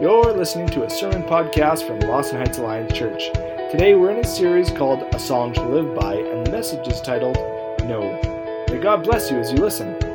You're listening to a sermon podcast from Lawson Heights Alliance Church. Today we're in a series called A Song to Live By, and the message is titled No. May God bless you as you listen.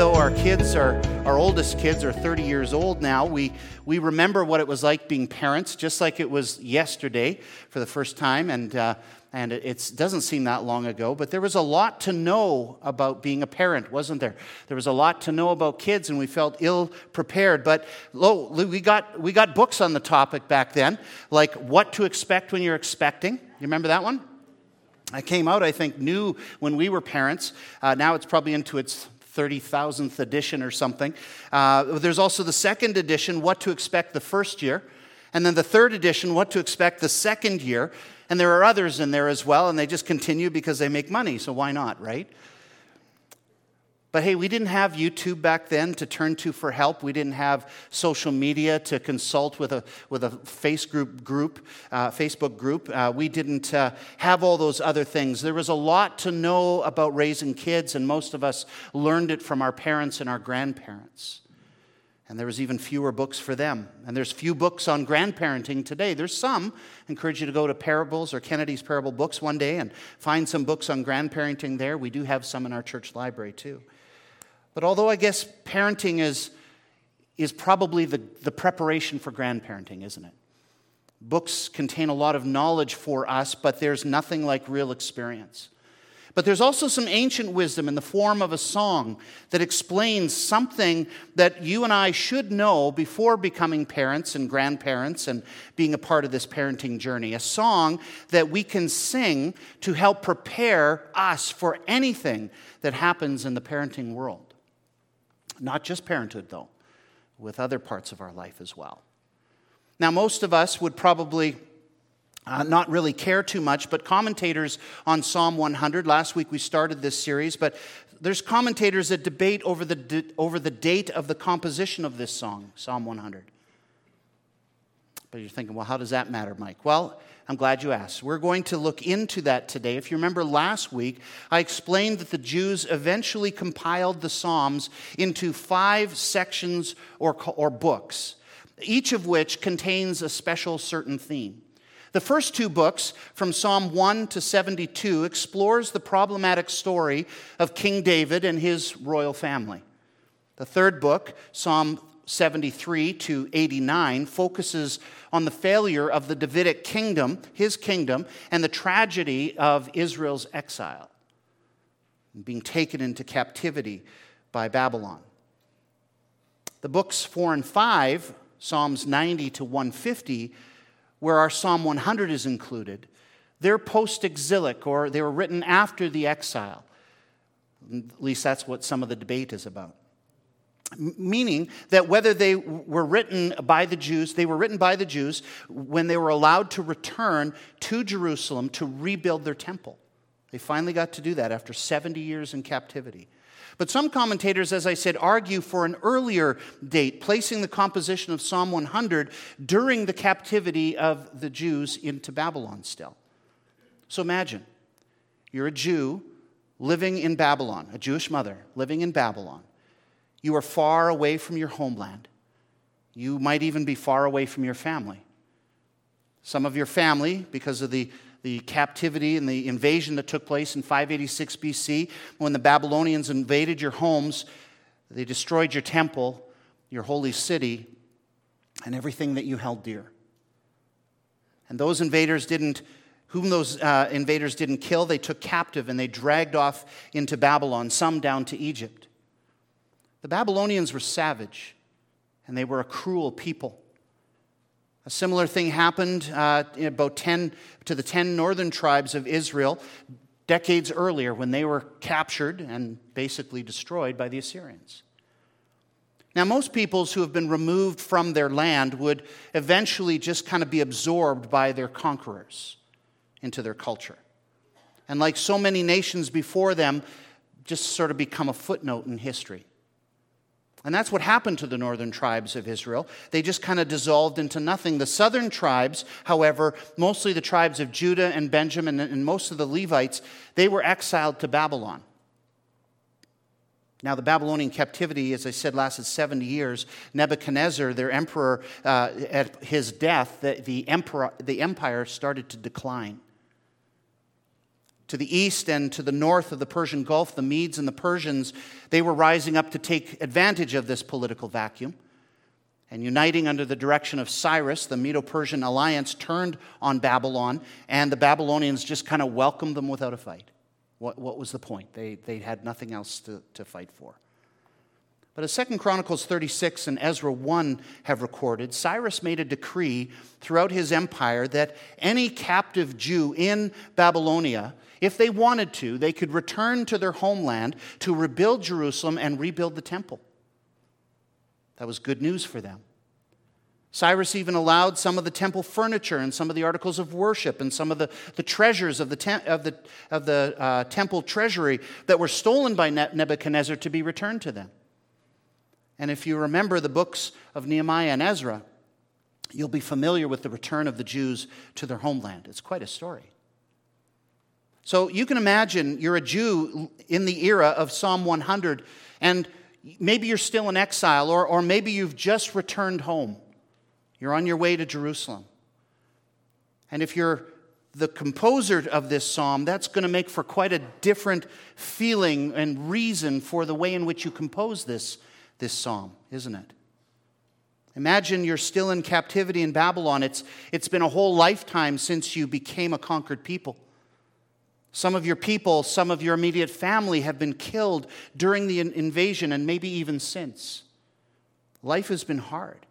Though our kids are, our oldest kids are 30 years old now, we, we remember what it was like being parents, just like it was yesterday for the first time. And, uh, and it doesn't seem that long ago, but there was a lot to know about being a parent, wasn't there? There was a lot to know about kids, and we felt ill prepared. But lo, we, got, we got books on the topic back then, like What to Expect When You're Expecting. You remember that one? I came out, I think, new when we were parents. Uh, now it's probably into its 30,000th edition or something. Uh, there's also the second edition, What to Expect the First Year. And then the third edition, What to Expect the Second Year. And there are others in there as well, and they just continue because they make money, so why not, right? But hey, we didn't have YouTube back then to turn to for help. We didn't have social media to consult with a, with a face group group, uh, Facebook group. Uh, we didn't uh, have all those other things. There was a lot to know about raising kids, and most of us learned it from our parents and our grandparents. And there was even fewer books for them. And there's few books on grandparenting today. There's some. I encourage you to go to Parables or Kennedy's Parable Books one day and find some books on grandparenting there. We do have some in our church library too. But although I guess parenting is, is probably the, the preparation for grandparenting, isn't it? Books contain a lot of knowledge for us, but there's nothing like real experience. But there's also some ancient wisdom in the form of a song that explains something that you and I should know before becoming parents and grandparents and being a part of this parenting journey. A song that we can sing to help prepare us for anything that happens in the parenting world. Not just parenthood, though, with other parts of our life as well. Now, most of us would probably uh, not really care too much, but commentators on Psalm 100, last week we started this series, but there's commentators that debate over the, over the date of the composition of this song, Psalm 100. But you're thinking, well, how does that matter, Mike? Well, I'm glad you asked. We're going to look into that today. If you remember last week, I explained that the Jews eventually compiled the Psalms into five sections or, or books, each of which contains a special certain theme. The first two books, from Psalm 1 to 72, explores the problematic story of King David and his royal family. The third book, Psalm 73 to 89 focuses on the failure of the Davidic kingdom, his kingdom, and the tragedy of Israel's exile, being taken into captivity by Babylon. The books 4 and 5, Psalms 90 to 150, where our Psalm 100 is included, they're post exilic or they were written after the exile. At least that's what some of the debate is about meaning that whether they were written by the Jews, they were written by the Jews when they were allowed to return to Jerusalem to rebuild their temple. They finally got to do that after 70 years in captivity. But some commentators, as I said, argue for an earlier date, placing the composition of Psalm 100 during the captivity of the Jews into Babylon still. So imagine you're a Jew living in Babylon, a Jewish mother living in Babylon. You are far away from your homeland. You might even be far away from your family. Some of your family, because of the, the captivity and the invasion that took place in 586 BC, when the Babylonians invaded your homes, they destroyed your temple, your holy city, and everything that you held dear. And those invaders didn't, whom those uh, invaders didn't kill, they took captive and they dragged off into Babylon, some down to Egypt. The Babylonians were savage and they were a cruel people. A similar thing happened uh, about 10 to the 10 northern tribes of Israel decades earlier when they were captured and basically destroyed by the Assyrians. Now, most peoples who have been removed from their land would eventually just kind of be absorbed by their conquerors into their culture. And like so many nations before them, just sort of become a footnote in history. And that's what happened to the northern tribes of Israel. They just kind of dissolved into nothing. The southern tribes, however, mostly the tribes of Judah and Benjamin and most of the Levites, they were exiled to Babylon. Now, the Babylonian captivity, as I said, lasted 70 years. Nebuchadnezzar, their emperor, uh, at his death, the, the, emperor, the empire started to decline. To the east and to the north of the Persian Gulf, the Medes and the Persians, they were rising up to take advantage of this political vacuum. And uniting under the direction of Cyrus, the Medo Persian alliance turned on Babylon, and the Babylonians just kind of welcomed them without a fight. What, what was the point? They, they had nothing else to, to fight for. But as 2 Chronicles 36 and Ezra 1 have recorded, Cyrus made a decree throughout his empire that any captive Jew in Babylonia, if they wanted to, they could return to their homeland to rebuild Jerusalem and rebuild the temple. That was good news for them. Cyrus even allowed some of the temple furniture and some of the articles of worship and some of the, the treasures of the, te- of the, of the uh, temple treasury that were stolen by Nebuchadnezzar to be returned to them. And if you remember the books of Nehemiah and Ezra, you'll be familiar with the return of the Jews to their homeland. It's quite a story. So you can imagine you're a Jew in the era of Psalm 100, and maybe you're still in exile, or, or maybe you've just returned home. You're on your way to Jerusalem. And if you're the composer of this psalm, that's going to make for quite a different feeling and reason for the way in which you compose this, this psalm, isn't it? Imagine you're still in captivity in Babylon. It's, it's been a whole lifetime since you became a conquered people. Some of your people, some of your immediate family have been killed during the invasion and maybe even since. Life has been hard.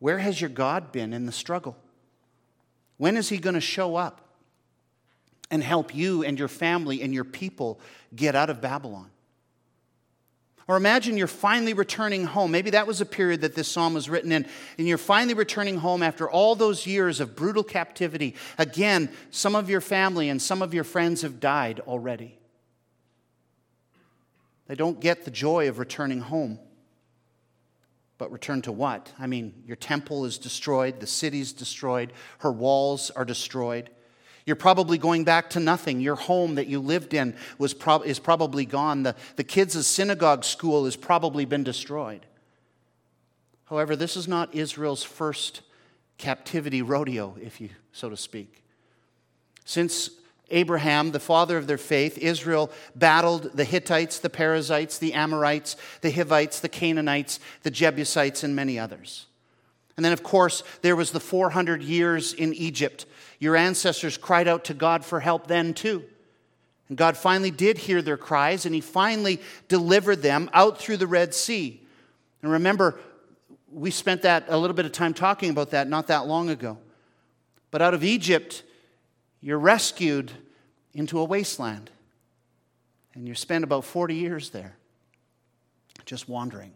Where has your God been in the struggle? When is He going to show up and help you and your family and your people get out of Babylon? Or imagine you're finally returning home. Maybe that was a period that this psalm was written in, and you're finally returning home after all those years of brutal captivity. Again, some of your family and some of your friends have died already. They don't get the joy of returning home. But return to what? I mean, your temple is destroyed, the city's destroyed, her walls are destroyed. You're probably going back to nothing. Your home that you lived in was is probably gone. The, the kids' synagogue school has probably been destroyed. However, this is not Israel's first captivity rodeo, if you so to speak. Since Abraham, the father of their faith, Israel battled the Hittites, the Perizzites, the Amorites, the Hivites, the Canaanites, the Jebusites, and many others. And then, of course, there was the 400 years in Egypt. Your ancestors cried out to God for help then, too. And God finally did hear their cries, and He finally delivered them out through the Red Sea. And remember, we spent that a little bit of time talking about that not that long ago. But out of Egypt, you're rescued into a wasteland. And you spend about 40 years there, just wandering.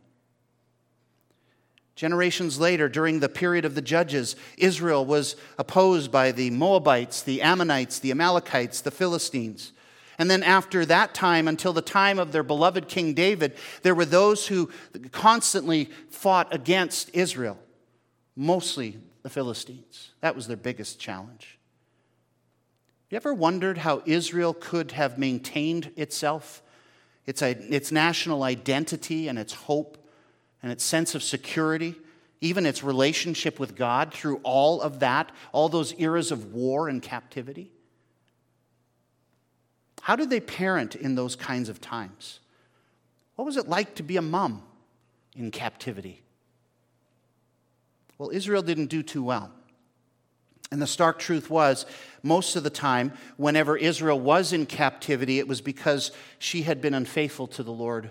Generations later, during the period of the judges, Israel was opposed by the Moabites, the Ammonites, the Amalekites, the Philistines. And then, after that time, until the time of their beloved King David, there were those who constantly fought against Israel, mostly the Philistines. That was their biggest challenge. You ever wondered how Israel could have maintained itself, its, its national identity and its hope and its sense of security, even its relationship with God through all of that, all those eras of war and captivity? How did they parent in those kinds of times? What was it like to be a mom in captivity? Well, Israel didn't do too well. And the stark truth was, most of the time, whenever Israel was in captivity, it was because she had been unfaithful to the Lord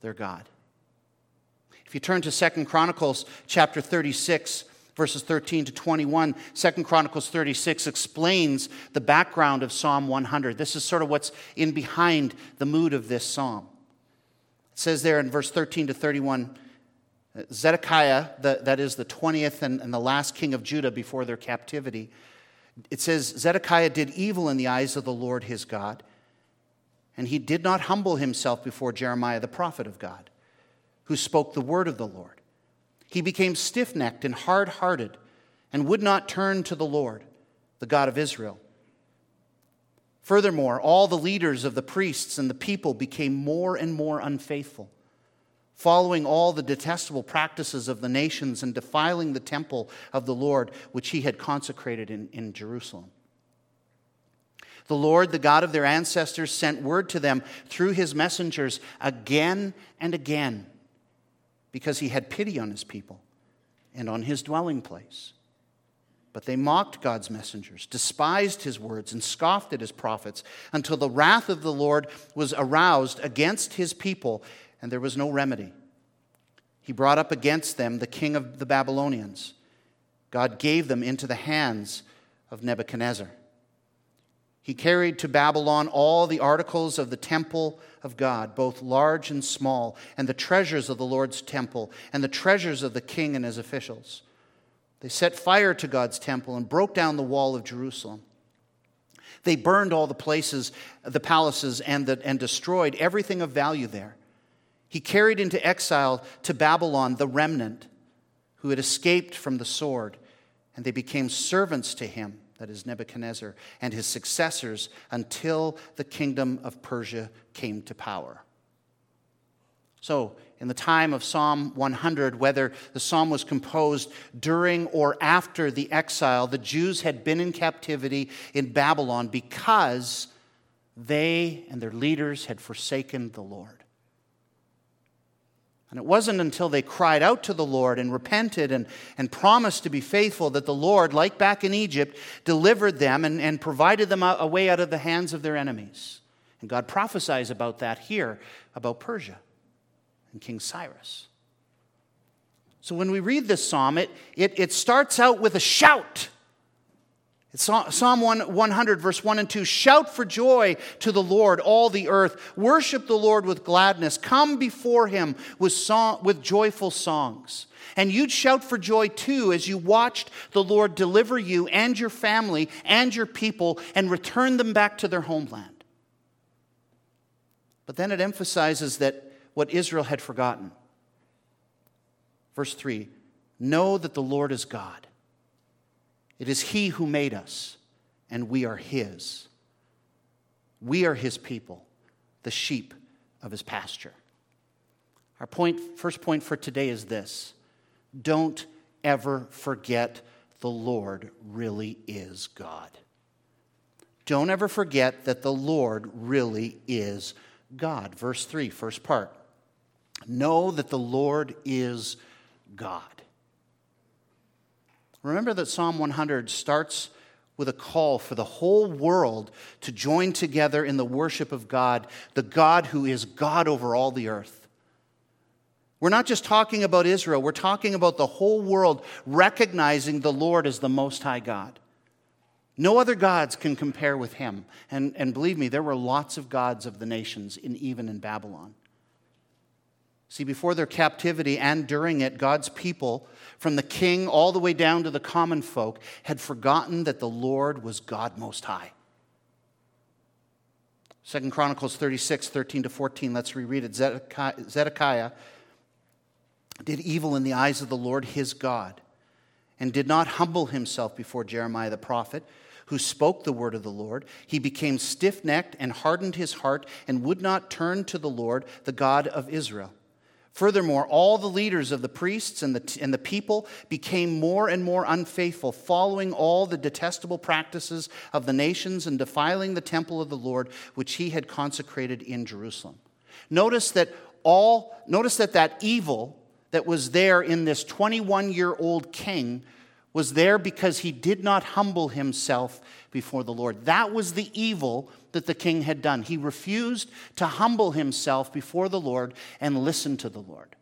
their God. If you turn to Second Chronicles chapter 36, verses 13 to 21, Second Chronicles 36 explains the background of Psalm 100. This is sort of what's in behind the mood of this psalm. It says there in verse 13 to 31, Zedekiah, the, that is the 20th and, and the last king of Judah before their captivity, it says Zedekiah did evil in the eyes of the Lord his God, and he did not humble himself before Jeremiah the prophet of God, who spoke the word of the Lord. He became stiff necked and hard hearted and would not turn to the Lord, the God of Israel. Furthermore, all the leaders of the priests and the people became more and more unfaithful, following all the detestable practices of the nations and defiling the temple of the Lord, which he had consecrated in, in Jerusalem. The Lord, the God of their ancestors, sent word to them through his messengers again and again because he had pity on his people and on his dwelling place. But they mocked God's messengers, despised his words, and scoffed at his prophets until the wrath of the Lord was aroused against his people, and there was no remedy. He brought up against them the king of the Babylonians. God gave them into the hands of Nebuchadnezzar. He carried to Babylon all the articles of the temple of God, both large and small, and the treasures of the Lord's temple, and the treasures of the king and his officials. They set fire to God's temple and broke down the wall of Jerusalem. They burned all the places, the palaces, and, the, and destroyed everything of value there. He carried into exile to Babylon the remnant who had escaped from the sword, and they became servants to him, that is Nebuchadnezzar, and his successors until the kingdom of Persia came to power. So, in the time of Psalm 100, whether the psalm was composed during or after the exile, the Jews had been in captivity in Babylon because they and their leaders had forsaken the Lord. And it wasn't until they cried out to the Lord and repented and, and promised to be faithful that the Lord, like back in Egypt, delivered them and, and provided them a, way out of the hands of their enemies. And God prophesies about that here, about Persia and King Cyrus. So when we read this psalm, it, it, it starts out with a shout. Psalm 100, verse 1 and 2 Shout for joy to the Lord, all the earth. Worship the Lord with gladness. Come before him with, song, with joyful songs. And you'd shout for joy too as you watched the Lord deliver you and your family and your people and return them back to their homeland. But then it emphasizes that what Israel had forgotten. Verse 3 Know that the Lord is God. It is He who made us, and we are His. We are His people, the sheep of His pasture. Our point, first point for today is this don't ever forget the Lord really is God. Don't ever forget that the Lord really is God. Verse 3, first part. Know that the Lord is God. Remember that Psalm 100 starts with a call for the whole world to join together in the worship of God, the God who is God over all the earth. We're not just talking about Israel, we're talking about the whole world recognizing the Lord as the Most High God. No other gods can compare with him. And, and believe me, there were lots of gods of the nations, in, even in Babylon. See, before their captivity and during it, God's people, from the king all the way down to the common folk, had forgotten that the Lord was God Most High. Second Chronicles 36, 13 to 14, let's reread it. Zedekiah did evil in the eyes of the Lord his God and did not humble himself before Jeremiah the prophet, who spoke the word of the Lord. He became stiff necked and hardened his heart and would not turn to the Lord, the God of Israel. Furthermore, all the leaders of the priests and the, and the people became more and more unfaithful, following all the detestable practices of the nations and defiling the temple of the Lord, which he had consecrated in Jerusalem. Notice that all, notice that that evil that was there in this 21 year old king was there because he did not humble himself before the Lord. That was the evil that the king had done. He refused to humble himself before the Lord and listen to the Lord.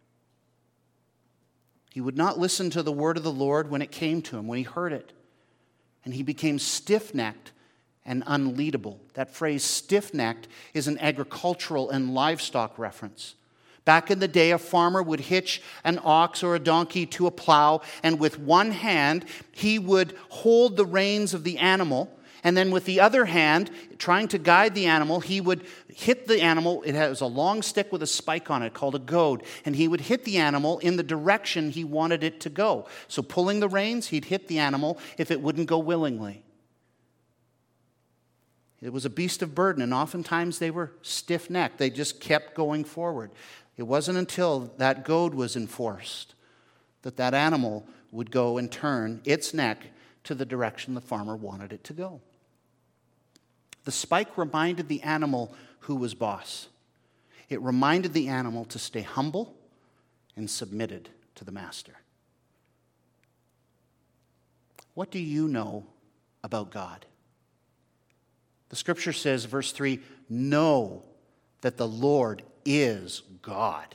He would not listen to the word of the Lord when it came to him, when he heard it. And he became stiff necked and unleadable. That phrase, stiff necked, is an agricultural and livestock reference. Back in the day, a farmer would hitch an ox or a donkey to a plow, and with one hand, he would hold the reins of the animal. And then with the other hand, trying to guide the animal, he would hit the animal. It has a long stick with a spike on it called a goad. And he would hit the animal in the direction he wanted it to go. So, pulling the reins, he'd hit the animal if it wouldn't go willingly. It was a beast of burden, and oftentimes they were stiff necked. They just kept going forward. It wasn't until that goad was enforced that that animal would go and turn its neck to the direction the farmer wanted it to go. The spike reminded the animal who was boss. It reminded the animal to stay humble and submitted to the master. What do you know about God? The scripture says, verse 3 know that the Lord is God.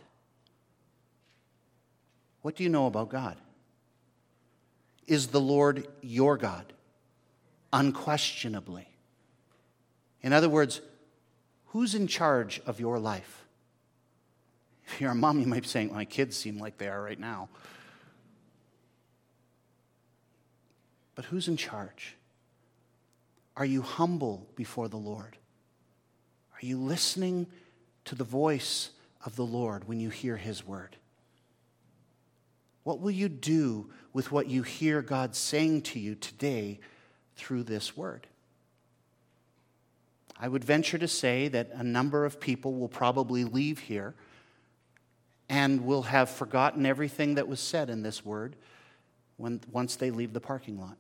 What do you know about God? Is the Lord your God? Unquestionably. In other words, who's in charge of your life? If you're a mom, you might be saying, My kids seem like they are right now. But who's in charge? Are you humble before the Lord? Are you listening to the voice of the Lord when you hear his word? What will you do with what you hear God saying to you today through this word? I would venture to say that a number of people will probably leave here and will have forgotten everything that was said in this word when, once they leave the parking lot.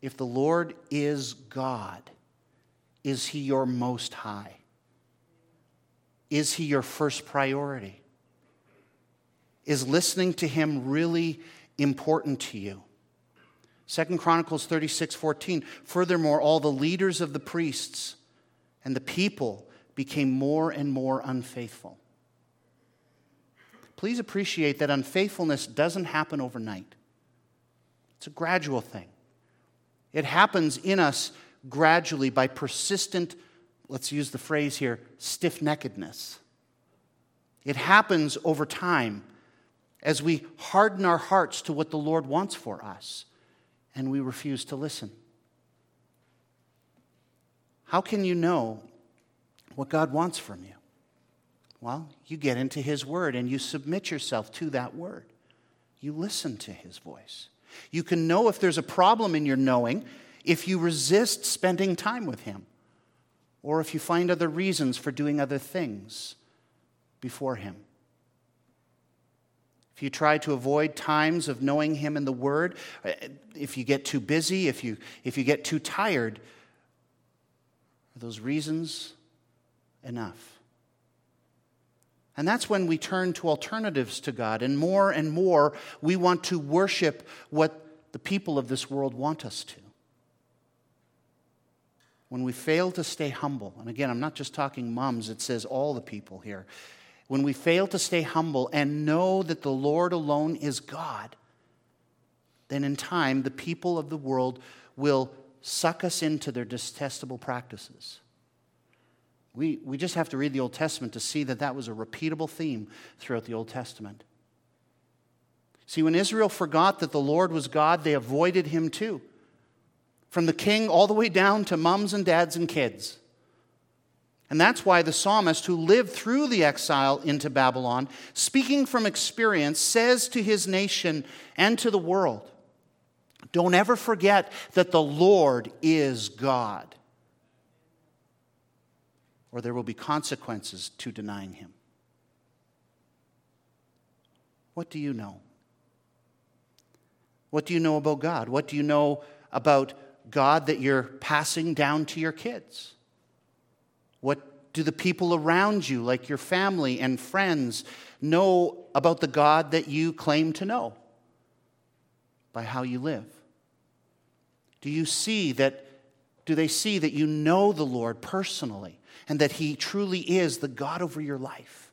If the Lord is God, is He your most high? Is He your first priority? Is listening to Him really important to you? Second Chronicles 36 14. Furthermore, all the leaders of the priests and the people became more and more unfaithful. Please appreciate that unfaithfulness doesn't happen overnight, it's a gradual thing. It happens in us gradually by persistent, let's use the phrase here, stiff neckedness. It happens over time as we harden our hearts to what the Lord wants for us and we refuse to listen. How can you know what God wants from you? Well, you get into His Word and you submit yourself to that Word. You listen to His voice. You can know if there's a problem in your knowing if you resist spending time with Him or if you find other reasons for doing other things before Him. If you try to avoid times of knowing Him in the Word, if you get too busy, if you, if you get too tired, are those reasons enough? And that's when we turn to alternatives to God. And more and more, we want to worship what the people of this world want us to. When we fail to stay humble, and again, I'm not just talking moms, it says all the people here when we fail to stay humble and know that the Lord alone is God, then in time the people of the world will suck us into their detestable practices. We, we just have to read the Old Testament to see that that was a repeatable theme throughout the Old Testament. See, when Israel forgot that the Lord was God, they avoided him too. From the king all the way down to mums and dads and kids. And that's why the psalmist, who lived through the exile into Babylon, speaking from experience, says to his nation and to the world Don't ever forget that the Lord is God, or there will be consequences to denying him. What do you know? What do you know about God? What do you know about God that you're passing down to your kids? What do the people around you, like your family and friends, know about the God that you claim to know? By how you live. Do you see that? Do they see that you know the Lord personally and that He truly is the God over your life?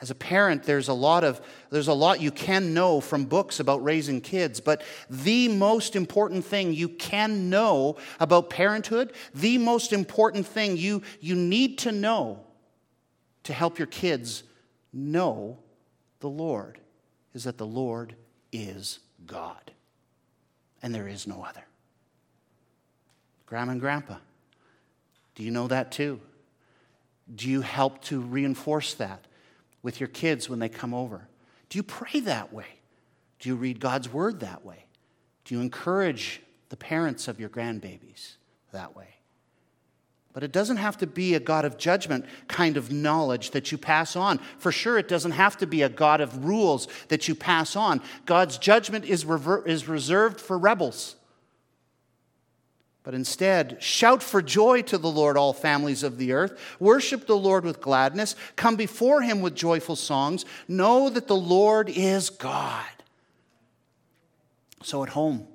As a parent, there's a lot of there's a lot you can know from books about raising kids, but the most important thing you can know about parenthood, the most important thing you, you need to know to help your kids know the Lord is that the Lord is God. And there is no other. Grandma and Grandpa, do you know that too? Do you help to reinforce that? With your kids when they come over? Do you pray that way? Do you read God's word that way? Do you encourage the parents of your grandbabies that way. But it doesn't have to be a God of judgment kind of knowledge that you pass on. For sure, it doesn't have to be a God of rules that you pass on. God's judgment is, rever- is reserved for rebels. But instead, shout for joy to the Lord, all families of the earth. Worship the Lord with gladness. Come before him with joyful songs. Know that the Lord is God. So at home,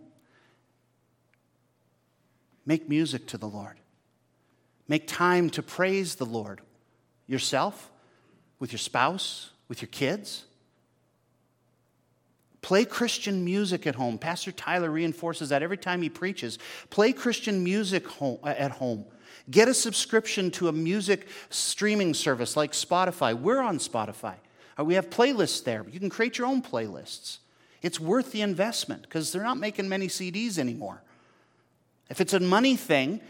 make music to the Lord. Make time to praise the Lord yourself, with your spouse, with your kids. Play Christian music at home. Pastor Tyler reinforces that every time he preaches. Play Christian music home, at home. Get a subscription to a music streaming service like Spotify. We're on Spotify. Uh, we have playlists there. You can create your own playlists. It's worth the investment because they're not making many CDs anymore. If it's a money thing,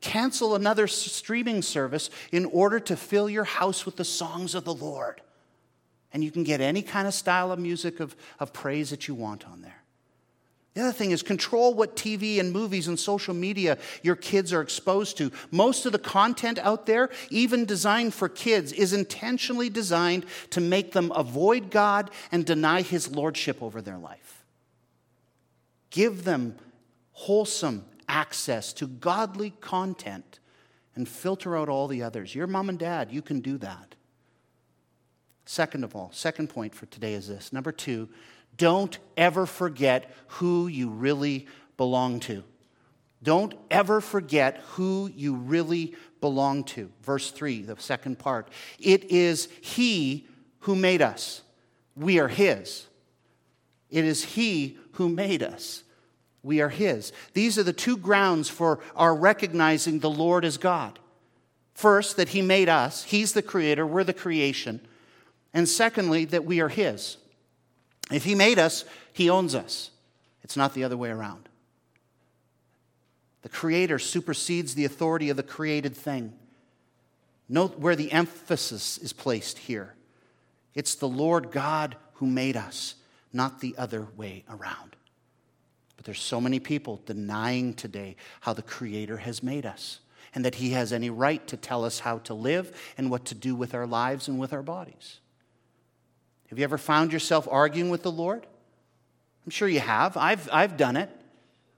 cancel another streaming service in order to fill your house with the songs of the Lord. And you can get any kind of style of music of, of praise that you want on there. The other thing is control what TV and movies and social media your kids are exposed to. Most of the content out there, even designed for kids, is intentionally designed to make them avoid God and deny His lordship over their life. Give them wholesome access to godly content and filter out all the others. Your mom and dad, you can do that. Second of all, second point for today is this. Number two, don't ever forget who you really belong to. Don't ever forget who you really belong to. Verse 3, the second part. It is He who made us. We are His. It is He who made us. We are His. These are the two grounds for our recognizing the Lord as God. First, that He made us, He's the Creator, we're the creation. And secondly, that we are His. If He made us, He owns us. It's not the other way around. The Creator supersedes the authority of the created thing. Note where the emphasis is placed here. It's the Lord God who made us, not the other way around. But there's so many people denying today how the Creator has made us and that He has any right to tell us how to live and what to do with our lives and with our bodies. Have you ever found yourself arguing with the Lord? I'm sure you have. I've, I've done it.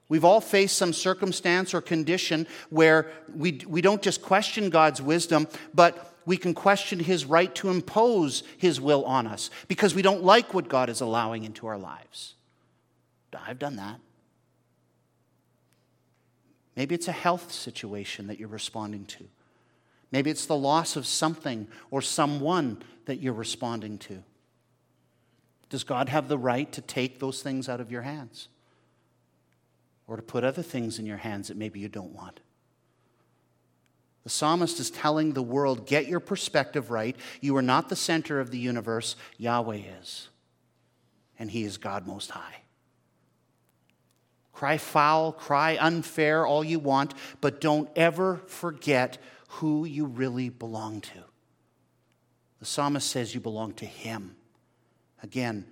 We've all faced some circumstance or condition where we, we don't just question God's wisdom, but we can question His right to impose His will on us because we don't like what God is allowing into our lives. I've done that. Maybe it's a health situation that you're responding to. Maybe it's the loss of something or someone that you're responding to. Does God have the right to take those things out of your hands? Or to put other things in your hands that maybe you don't want? The psalmist is telling the world get your perspective right. You are not the center of the universe, Yahweh is. And He is God Most High. Cry foul, cry unfair, all you want, but don't ever forget who you really belong to. The psalmist says you belong to him. Again,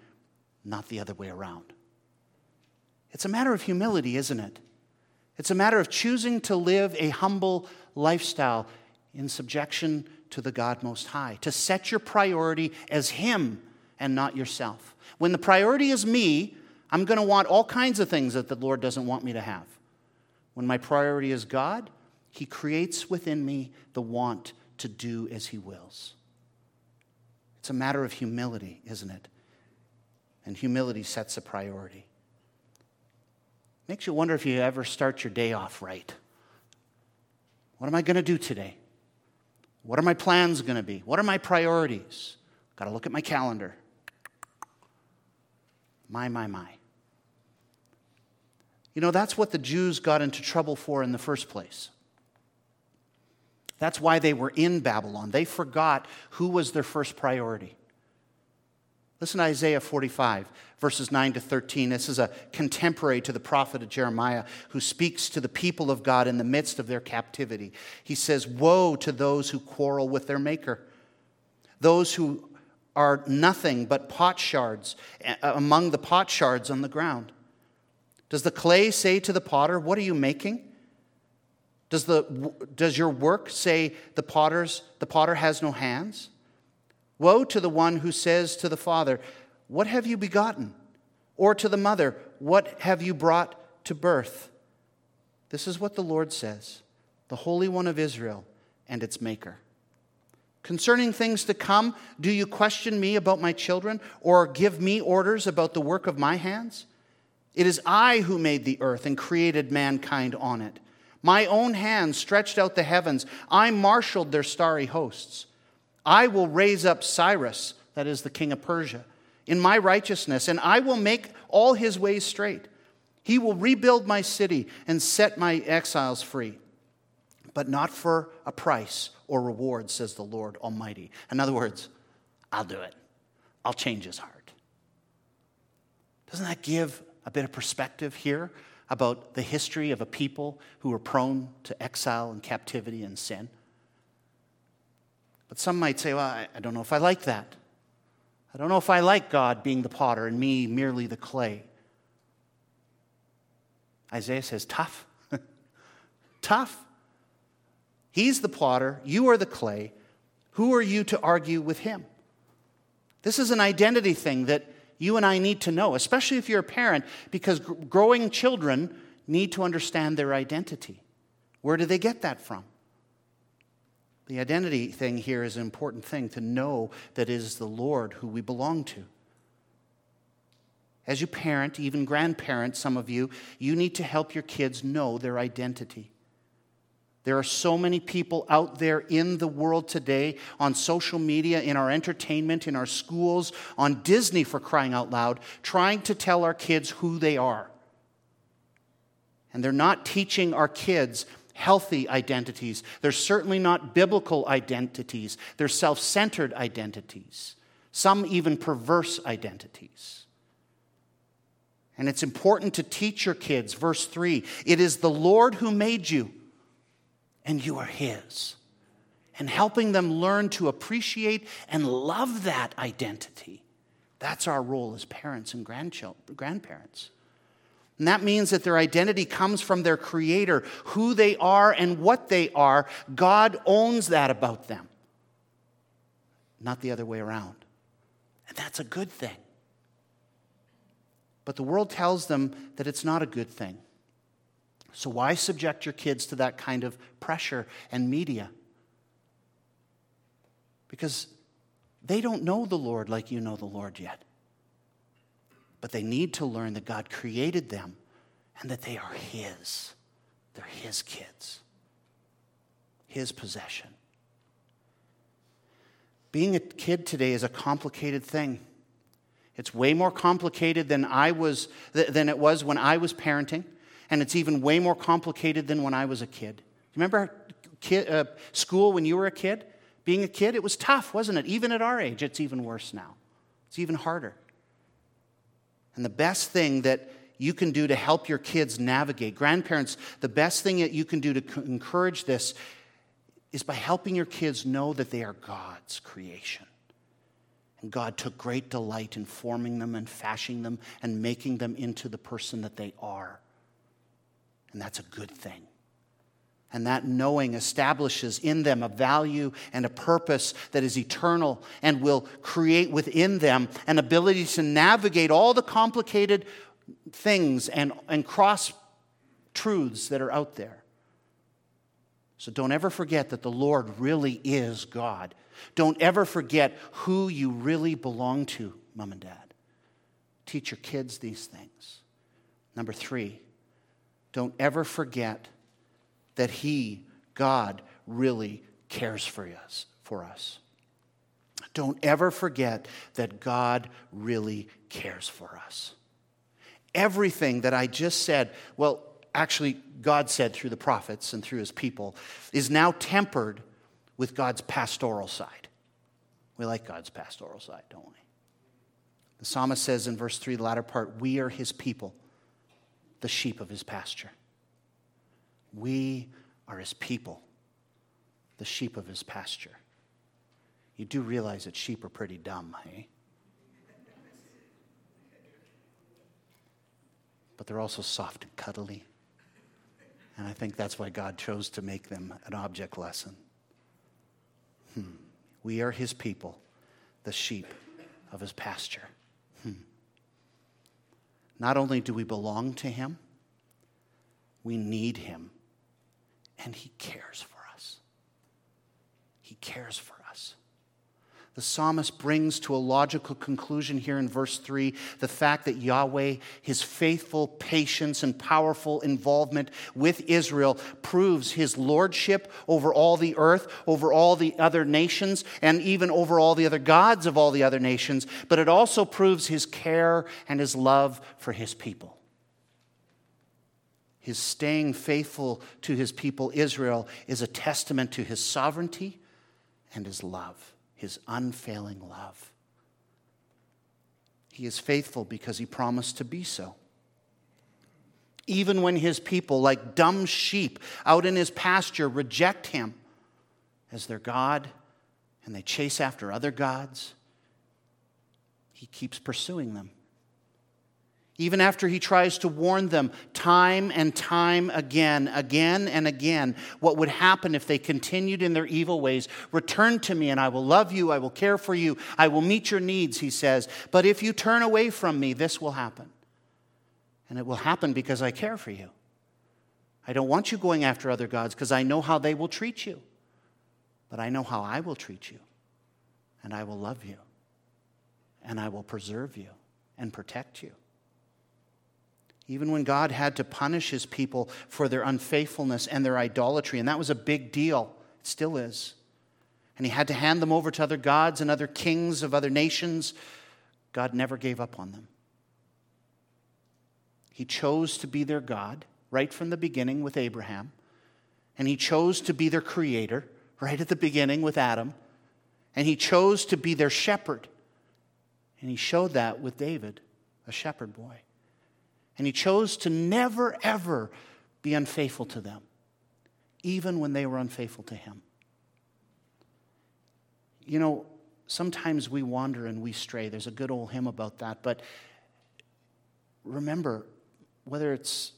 not the other way around. It's a matter of humility, isn't it? It's a matter of choosing to live a humble lifestyle in subjection to the God Most High, to set your priority as Him and not yourself. When the priority is me, I'm going to want all kinds of things that the Lord doesn't want me to have. When my priority is God, He creates within me the want to do as He wills. It's a matter of humility, isn't it? And humility sets a priority. Makes you wonder if you ever start your day off right. What am I going to do today? What are my plans going to be? What are my priorities? Got to look at my calendar. My, my, my. You know, that's what the Jews got into trouble for in the first place. That's why they were in Babylon. They forgot who was their first priority. Listen to Isaiah 45, verses 9 to 13. This is a contemporary to the prophet of Jeremiah who speaks to the people of God in the midst of their captivity. He says, Woe to those who quarrel with their maker, those who are nothing but potsherds uh, among the potsherds on the ground Does the clay say to the potter, What are you making? Does, the, does your work say the, potter's, the potter has no hands? Woe to the one who says to the father, What have you begotten? Or to the mother, What have you brought to birth? This is what the Lord says, the Holy One of Israel and its Maker. Concerning things to come, do you question me about my children, or give me orders about the work of my hands? It is I who made the earth and created mankind on it. My own hand stretched out the heavens. I marshaled their starry hosts. I will raise up Cyrus, that is the king of Persia, in my righteousness, and I will make all his ways straight. He will rebuild my city and set my exiles free, but not for a price or reward, says the Lord Almighty. In other words, I'll do it. I'll change his heart. Doesn't that give a bit of perspective here about the history of a people who were prone to exile and captivity and sin. But some might say, well, I, I don't know if I like that. I don't know if I like God being the potter and me merely the clay. Isaiah says, tough. tough. He's the potter, you are the clay. Who are you to argue with him? This is an identity thing that you and I need to know, especially if you're a parent, because growing children need to understand their identity. Where do they get that from? The identity thing here is an important thing to know that it is the Lord who we belong to. As you parent, even grandparents, some of you, you need to help your kids know their identity. There are so many people out there in the world today on social media, in our entertainment, in our schools, on Disney for crying out loud, trying to tell our kids who they are. And they're not teaching our kids healthy identities. They're certainly not biblical identities. They're self centered identities, some even perverse identities. And it's important to teach your kids. Verse 3 It is the Lord who made you and you are His. And helping them learn to appreciate and love that identity. That's our role as parents and grandparents. And that means that their identity comes from their Creator, who they are and what they are. God owns that about them, not the other way around. And that's a good thing. But the world tells them that it's not a good thing. So, why subject your kids to that kind of pressure and media? Because they don't know the Lord like you know the Lord yet. But they need to learn that God created them and that they are His. They're His kids, His possession. Being a kid today is a complicated thing. It's way more complicated than I was than it was when I was parenting and it's even way more complicated than when I was a kid. Remember kid, uh, school when you were a kid? Being a kid, it was tough, wasn't it? Even at our age, it's even worse now. It's even harder. And the best thing that you can do to help your kids navigate, grandparents, the best thing that you can do to encourage this is by helping your kids know that they are God's creation. And God took great delight in forming them and fashioning them and making them into the person that they are. And that's a good thing. And that knowing establishes in them a value and a purpose that is eternal and will create within them an ability to navigate all the complicated things and, and cross truths that are out there. So don't ever forget that the Lord really is God. Don't ever forget who you really belong to, mom and dad. Teach your kids these things. Number three, don't ever forget that He, God, really cares for us. For us. Don't ever forget that God really cares for us. Everything that I just said, well, actually, God said through the prophets and through his people, is now tempered with God's pastoral side. We like God's pastoral side, don't we? The psalmist says in verse 3, the latter part, we are his people the sheep of his pasture. We are his people, the sheep of his pasture. You do realize that sheep are pretty dumb, eh? but they're also soft and cuddly. And I think that's why God chose to make them an object lesson. Hmm. We are his people, the sheep of his pasture. Hmm. Not only do we belong to him, we need him, and he cares for us. He cares for us the psalmist brings to a logical conclusion here in verse 3 the fact that Yahweh, his faithful patience and powerful involvement with Israel, proves his lordship over all the earth, over all the other nations, and even over all the other gods of all the other nations, but it also proves his care and his love for his people. His staying faithful to his people Israel is a testament to his sovereignty and his love his unfailing love. He is faithful because he promised to be so. Even when his people, like dumb sheep out in his pasture, reject him as their God and they chase after other gods, he keeps pursuing them even after he tries to warn them time and time again, again and again, what would happen if they continued in their evil ways. Return to me, and I will love you, I will care for you, I will meet your needs, he says. But if you turn away from me, this will happen. And it will happen because I care for you. I don't want you going after other gods because I know how they will treat you. But I know how I will treat you, and I will love you, and I will preserve you and protect you even when God had to punish his people for their unfaithfulness and their idolatry. And that was a big deal. It still is. And he had to hand them over to other gods and other kings of other nations. God never gave up on them. He chose to be their God right from the beginning with Abraham. And he chose to be their creator right at the beginning with Adam. And he chose to be their shepherd. And he showed that with David, a shepherd boy. And he chose to never, ever be unfaithful to them, even when they were unfaithful to him. You know, sometimes we wander and we stray. There's a good old hymn about that. But remember, whether it's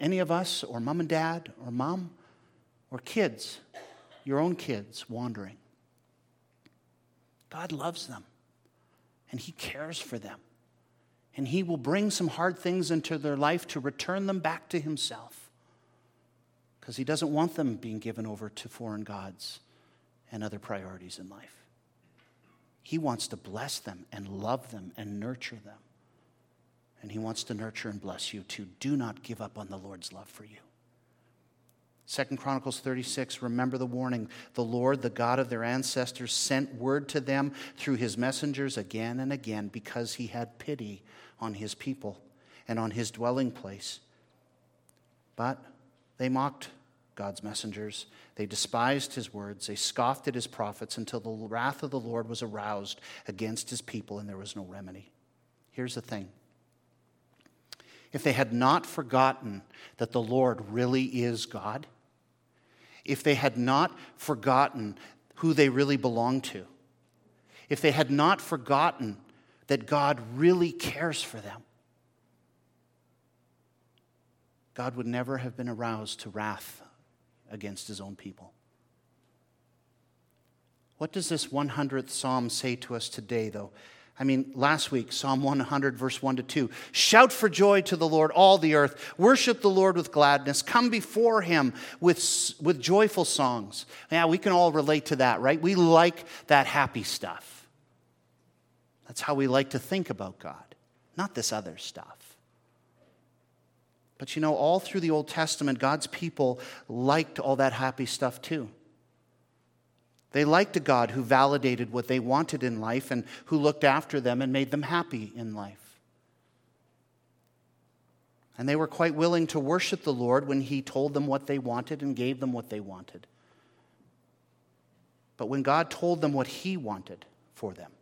any of us, or mom and dad, or mom, or kids, your own kids wandering, God loves them and He cares for them and He will bring some hard things into their life to return them back to Himself. Because He doesn't want them being given over to foreign gods and other priorities in life. He wants to bless them and love them and nurture them. And He wants to nurture and bless you too. Do not give up on the Lord's love for you. Second Chronicles 36, remember the warning. The Lord, the God of their ancestors, sent word to them through his messengers again and again because he had pity on his people and on his dwelling place. But they mocked God's messengers. They despised his words. They scoffed at his prophets until the wrath of the Lord was aroused against his people and there was no remedy. Here's the thing if they had not forgotten that the Lord really is God, if they had not forgotten who they really belong to, if they had not forgotten that God really cares for them, God would never have been aroused to wrath against his own people. What does this 100th Psalm say to us today, though? I mean, last week, Psalm 100, verse 1 to 2. Shout for joy to the Lord, all the earth. Worship the Lord with gladness. Come before him with, with joyful songs. Yeah, we can all relate to that, right? We like that happy stuff. That's how we like to think about God, not this other stuff. But you know, all through the Old Testament, God's people liked all that happy stuff too. They liked a God who validated what they wanted in life and who looked after them and made them happy in life. And they were quite willing to worship the Lord when He told them what they wanted and gave them what they wanted. But when God told them what He wanted for them,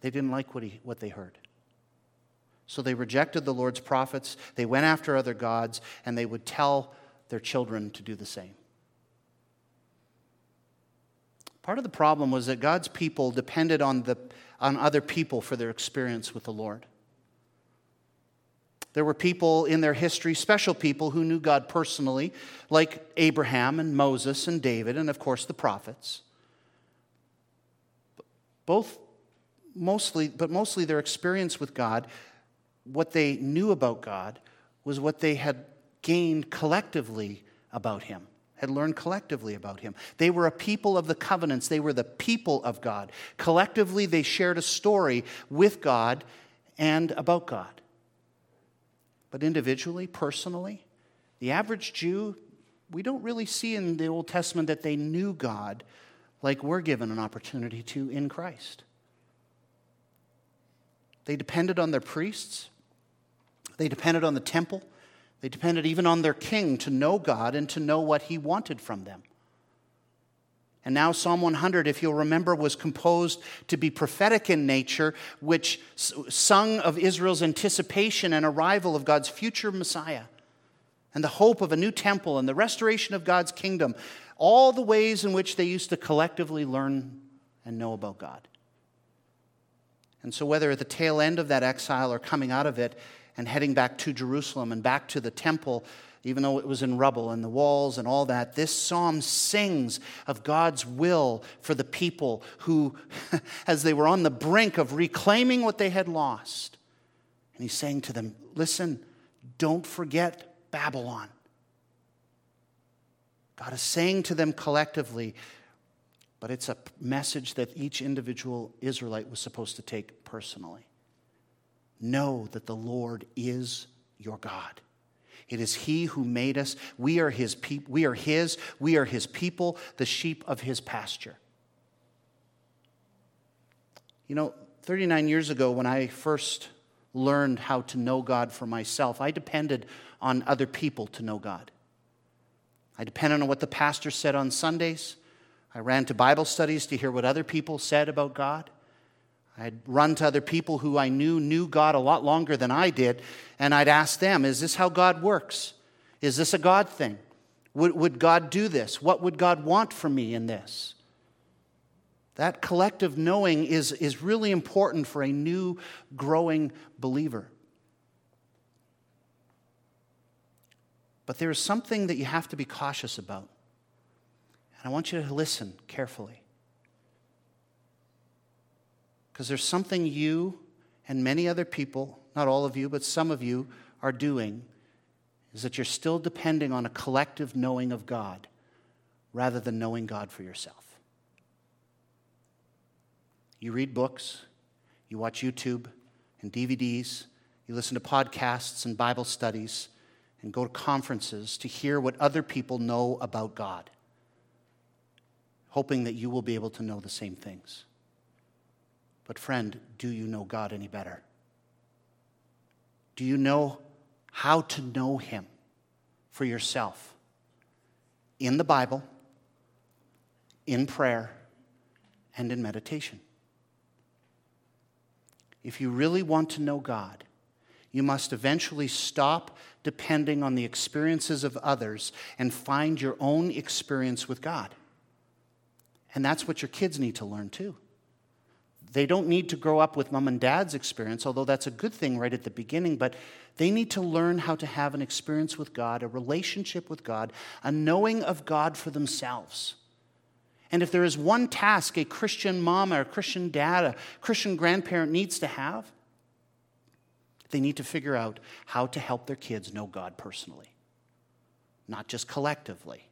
they didn't like what, he, what they heard. So they rejected the Lord's prophets, they went after other gods, and they would tell their children to do the same. Part of the problem was that God's people depended on, the, on other people for their experience with the Lord. There were people in their history, special people who knew God personally, like Abraham and Moses and David, and of course the prophets. Both mostly, but mostly their experience with God, what they knew about God, was what they had gained collectively about Him, had learned collectively about Him. They were a people of the covenants, they were the people of God. Collectively, they shared a story with God and about God. But individually, personally, the average Jew, we don't really see in the Old Testament that they knew God like we're given an opportunity to in Christ. They depended on their priests, they depended on the temple, they depended even on their king to know God and to know what he wanted from them. And now, Psalm 100, if you'll remember, was composed to be prophetic in nature, which sung of Israel's anticipation and arrival of God's future Messiah and the hope of a new temple and the restoration of God's kingdom. All the ways in which they used to collectively learn and know about God. And so, whether at the tail end of that exile or coming out of it and heading back to Jerusalem and back to the temple, even though it was in rubble and the walls and all that, this psalm sings of God's will for the people who, as they were on the brink of reclaiming what they had lost, and he's saying to them, Listen, don't forget Babylon. God is saying to them collectively, but it's a message that each individual Israelite was supposed to take personally. Know that the Lord is your God. It is He who made us. We are His people. We are His. We are His people, the sheep of His pasture. You know, 39 years ago, when I first learned how to know God for myself, I depended on other people to know God. I depended on what the pastor said on Sundays. I ran to Bible studies to hear what other people said about God. I'd run to other people who I knew knew God a lot longer than I did, and I'd ask them, Is this how God works? Is this a God thing? Would, would God do this? What would God want from me in this? That collective knowing is, is really important for a new, growing believer. But there is something that you have to be cautious about. I want you to listen carefully. Because there's something you and many other people, not all of you, but some of you, are doing, is that you're still depending on a collective knowing of God rather than knowing God for yourself. You read books, you watch YouTube and DVDs, you listen to podcasts and Bible studies, and go to conferences to hear what other people know about God, hoping that you will be able to know the same things. But, friend, do you know God any better? Do you know how to know Him for yourself? In the Bible, in prayer, and in meditation. If you really want to know God, you must eventually stop depending on the experiences of others and find your own experience with God. And that's what your kids need to learn too. They don't need to grow up with mom and dad's experience, although that's a good thing right at the beginning, but they need to learn how to have an experience with God, a relationship with God, a knowing of God for themselves. And if there is one task a Christian mom or a Christian dad, a Christian grandparent needs to have, they need to figure out how to help their kids know God personally, not just collectively.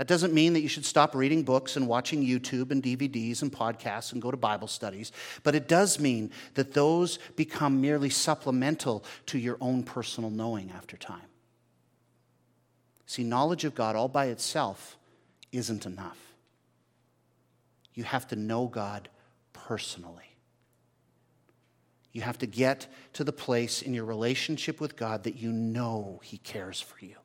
That doesn't mean that you should stop reading books and watching YouTube and DVDs and podcasts and go to Bible studies, but it does mean that those become merely supplemental to your own personal knowing after time. See, knowledge of God all by itself isn't enough. You have to know God personally. You have to get to the place in your relationship with God that you know He cares for you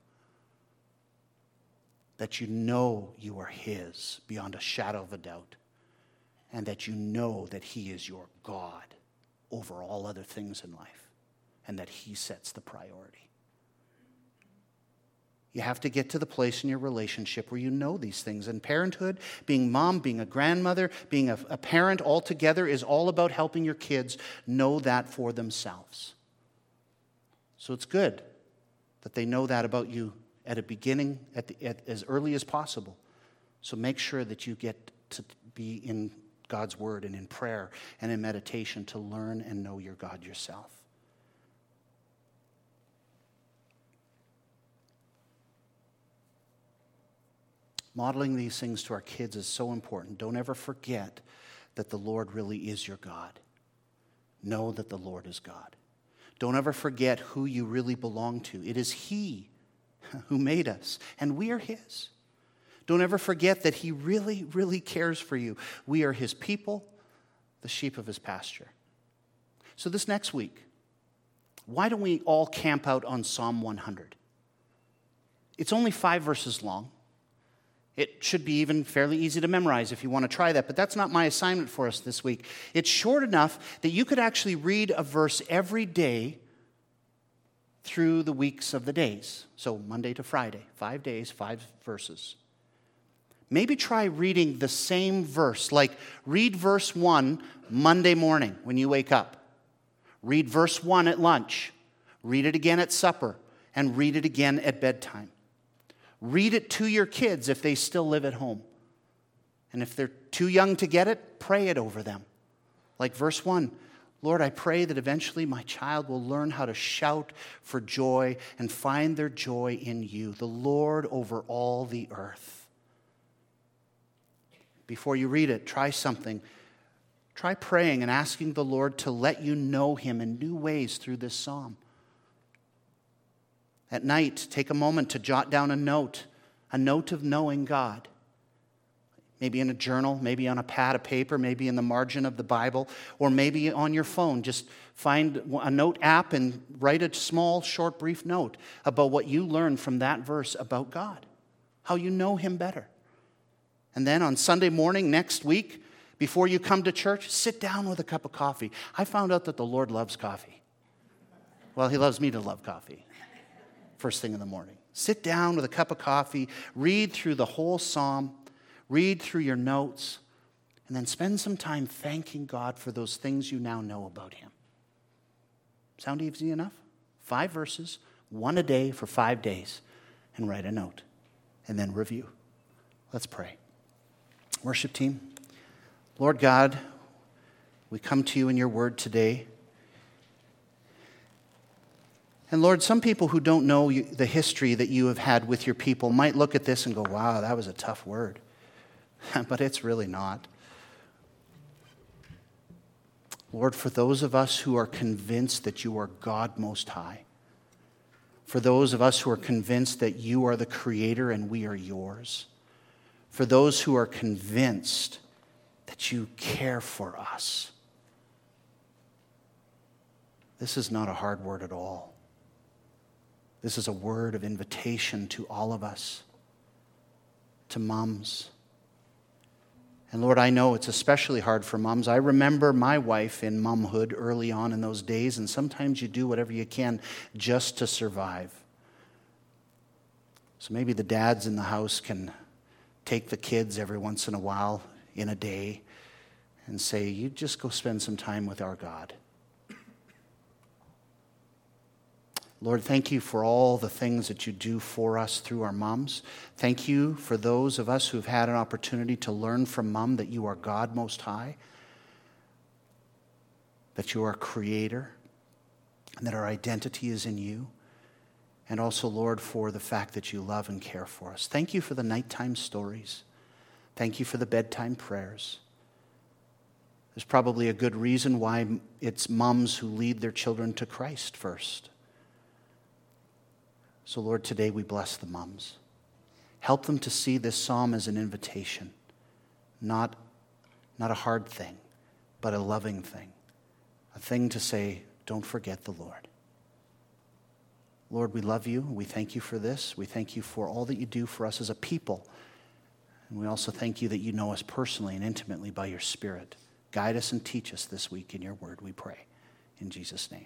that you know you are His beyond a shadow of a doubt, and that you know that He is your God over all other things in life, and that He sets the priority. You have to get to the place in your relationship where you know these things. And parenthood, being mom, being a grandmother, being a, a parent altogether is all about helping your kids know that for themselves. So it's good that they know that about you at a beginning, at, the, at as early as possible. So make sure that you get to be in God's word and in prayer and in meditation to learn and know your God yourself. Modeling these things to our kids is so important. Don't ever forget that the Lord really is your God. Know that the Lord is God. Don't ever forget who you really belong to. It is He who made us, and we are His. Don't ever forget that He really, really cares for you. We are His people, the sheep of His pasture. So, this next week, why don't we all camp out on Psalm 100? It's only five verses long. It should be even fairly easy to memorize if you want to try that, but that's not my assignment for us this week. It's short enough that you could actually read a verse every day through the weeks of the days. So, Monday to Friday, five days, five verses. Maybe try reading the same verse, like read verse 1 Monday morning when you wake up, read verse 1 at lunch, read it again at supper, and read it again at bedtime. Read it to your kids if they still live at home. And if they're too young to get it, pray it over them. Like verse 1 Lord, I pray that eventually my child will learn how to shout for joy and find their joy in you, the Lord over all the earth. Before you read it, try something. Try praying and asking the Lord to let you know Him in new ways through this psalm. At night, take a moment to jot down a note, a note of knowing God. Maybe in a journal, maybe on a pad of paper, maybe in the margin of the Bible, or maybe on your phone. Just find a note app and write a small, short, brief note about what you learned from that verse about God, how you know Him better. And then on Sunday morning next week, before you come to church, sit down with a cup of coffee. I found out that the Lord loves coffee. Well, He loves me to love coffee first thing in the morning. Sit down with a cup of coffee, read through the whole psalm, read through your notes, and then spend some time thanking God for those things you now know about Him. Sound easy enough? Five verses, one a day for five days, and write a note, and then review. Let's pray. Worship team, Lord God, we come to you in your word today. And Lord, some people who don't know the history that you have had with your people might look at this and go, wow, that was a tough word. but it's really not. Lord, for those of us who are convinced that you are God Most High, for those of us who are convinced that you are the Creator and we are yours, for those who are convinced that you care for us, this is not a hard word at all. This is a word of invitation to all of us, to moms. And Lord, I know it's especially hard for moms. I remember my wife in momhood early on in those days, and sometimes you do whatever you can just to survive. So maybe the dads in the house can take the kids every once in a while in a day and say, You just go spend some time with our God. Lord, thank you for all the things that you do for us through our moms. Thank you for those of us who've had an opportunity to learn from mom that you are God Most High, that you are Creator, and that our identity is in you. And also, Lord, for the fact that you love and care for us. Thank you for the nighttime stories. Thank you for the bedtime prayers. There's probably a good reason why it's moms who lead their children to Christ first. So, Lord, today we bless the mums. Help them to see this psalm as an invitation, not, not a hard thing, but a loving thing, a thing to say, don't forget the Lord. Lord, we love you. We thank you for this. We thank you for all that you do for us as a people. And we also thank you that you know us personally and intimately by your Spirit. Guide us and teach us this week in your word, we pray. In Jesus' name.